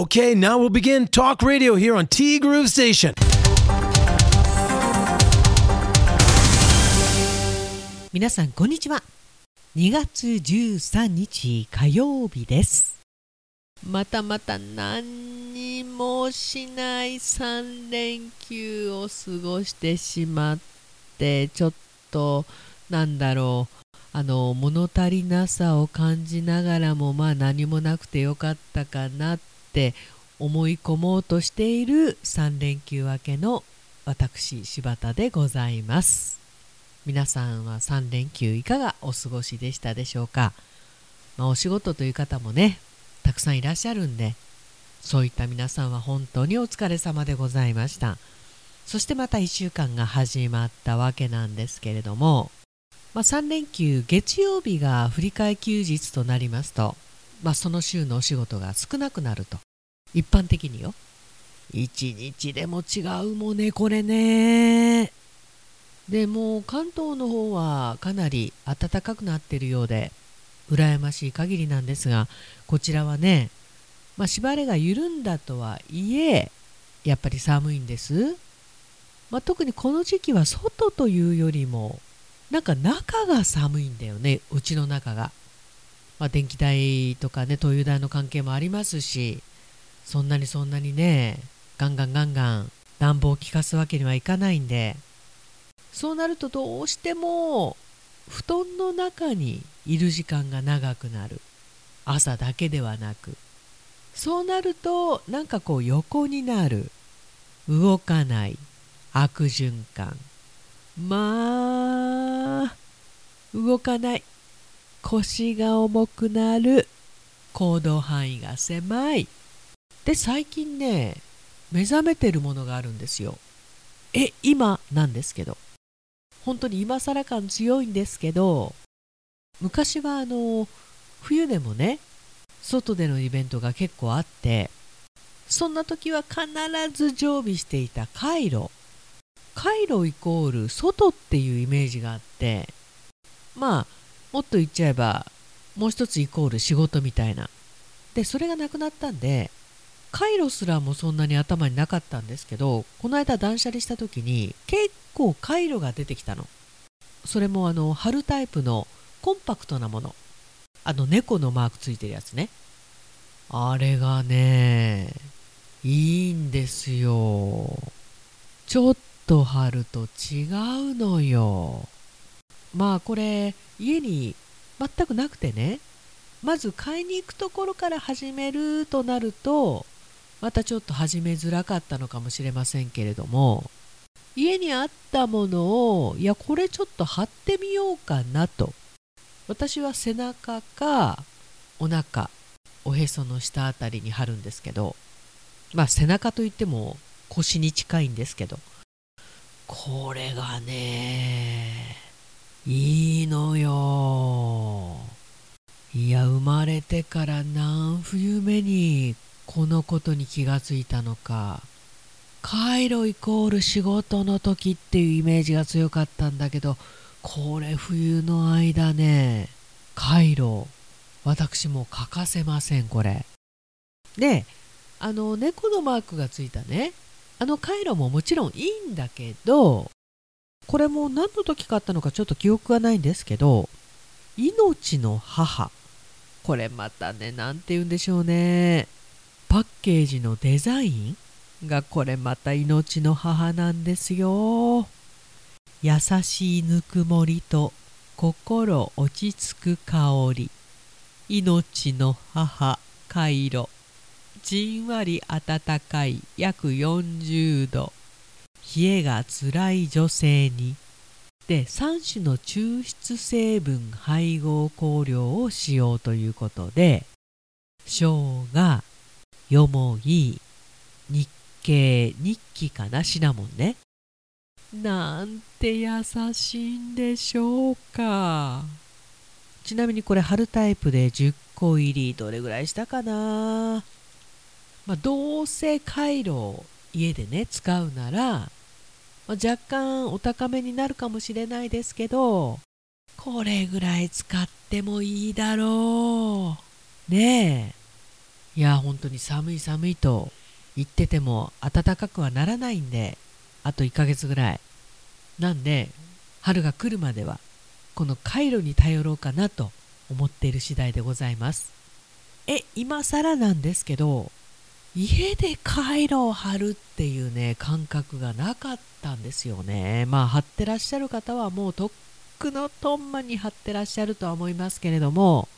Okay, now we'll begin talk radio here on T Groove Station. 皆さんこんにちは。2月13日火曜日です。またまた何にもしない3連休を過ごしてしまってちょっとなんだろう。あの物足りなさを感じながらもまあ何もなくてよかったかなってって思い込もうとしている3連休明けの私柴田でございます。皆さんは3連休いかがお過ごしでしたでしょうか、まあ、お仕事という方もねたくさんいらっしゃるんでそういった皆さんは本当にお疲れ様でございました。そしてまた1週間が始まったわけなんですけれどもまあ、3連休月曜日が振り替え休日となりますと、まあ、その週のお仕事が少なくなると。一般的によ。一日でも違うもんねこれね。でも関東の方はかなり暖かくなってるようで羨ましい限りなんですがこちらはね、まあ、縛りが緩んだとはいえやっぱり寒いんです、まあ、特にこの時期は外というよりもなんか中が寒いんだよねうちの中が、まあ、電気代とかね灯油代の関係もありますしそんなにそんなにねガンガンガンガン暖房を効かすわけにはいかないんでそうなるとどうしても布団の中にいる時間が長くなる。朝だけではなく。そうなるとなんかこう横になる。動かない。悪循環。まあ動かない。腰が重くなる。行動範囲が狭い。で最近ね目覚めてるものがあるんですよ。え今なんですけど。本当に今更感強いんですけど。昔はあの冬でもね外でのイベントが結構あってそんな時は必ず常備していたカイロ。カイロイコール外っていうイメージがあって。まあもっと言っちゃえばもう一つイコール仕事みたいな。でそれがなくなったんでカイロすらもそんなに頭になかったんですけどこの間断捨離した時に結構カイロが出てきたの。それもあの貼るタイプのコンパクトなもの。あの猫のマークついてるやつね。あれがねいいんですよ。ちょっと貼ると違うのよ。まあこれ家に全くなくてねまず買いに行くところから始めるとなるとまたちょっと始めづらかったのかもしれませんけれども家にあったものをいやこれちょっと貼ってみようかなと。私は背中かお腹おへその下あたりに貼るんですけどまあ背中といっても腰に近いんですけどこれがねいいのよ。いや生まれてから何冬目にこのことに気がついたのか。カイロイコール仕事の時っていうイメージが強かったんだけどこれ冬の間ねカイロ私も欠かせませんこれ。であの猫のマークがついたね。あの回路ももちろんいいんだけどこれも何の時買ったのかちょっと記憶がないんですけど命の母。これまたね何て言うんでしょうね。パッケージのデザインがこれまた命の母なんですよ。優しいぬくもりと心落ち着く香り。命の母カイロ。じんわり暖かい。約40度。冷えがつらい女性に。で3種の抽出成分配合香料を使用ということで生姜よもぎ日系日記かなシナモンね。なんて優しいんでしょうか。ちなみにこれ貼るタイプで10個入りどれぐらいしたかな。まあ、どうせ回路を家でね使うなら、まあ、若干お高めになるかもしれないですけどこれぐらい使ってもいいだろう。ねえ。いや本当に寒い寒いと言ってても暖かくはならないんであと1ヶ月ぐらい。なんで春が来るまではこのカイロに頼ろうかなと思っている次第でございます。え今更なんですけど家でカイロを貼るっていうね感覚がなかったんですよね。まあ貼ってらっしゃる方はもうとっくのとんまに貼ってらっしゃるとは思いますけれども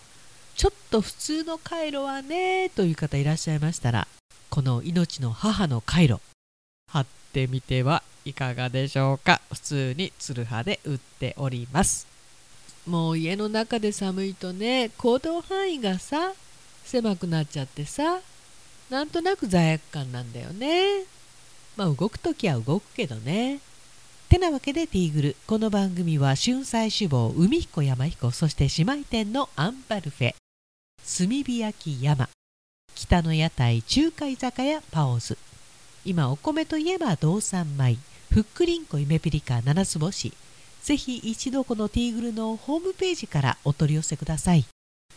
ちょっと普通のカイロはねという方いらっしゃいましたらこの命の母のカイロ貼ってみてはいかがでしょうか。普通にツルハで売っております。もう家の中で寒いとね行動範囲がさ狭くなっちゃってさなんとなく罪悪感なんだよね。まあ動く時は動くけどね。てなわけでティーグル。この番組は春菜志望海彦山彦そして姉妹店のアンバルフェ。炭火焼き山。北の屋台中華居酒屋パオズ今お米といえば道産米。ふっくりんこ夢ピリカ七つ星。ぜひ一度このティーグルのホームページからお取り寄せください。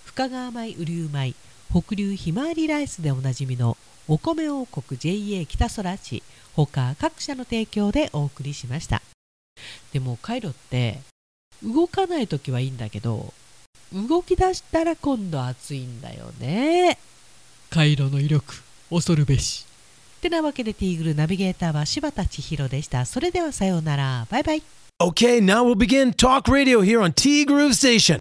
深川米雨竜米。北流ひまわりライスでおなじみのお米王国 JA 北空地他各社の提供でお送りしました。でもカイロって動かない時はいいんだけど動き出したら今度暑いんだよね。カイロの威力恐るべし。ってなわけでティーグルナビゲーターは柴田千尋でした。それではさようなら。バイバイ。Okay, now we'll begin Talk Radio here on T Groove Station.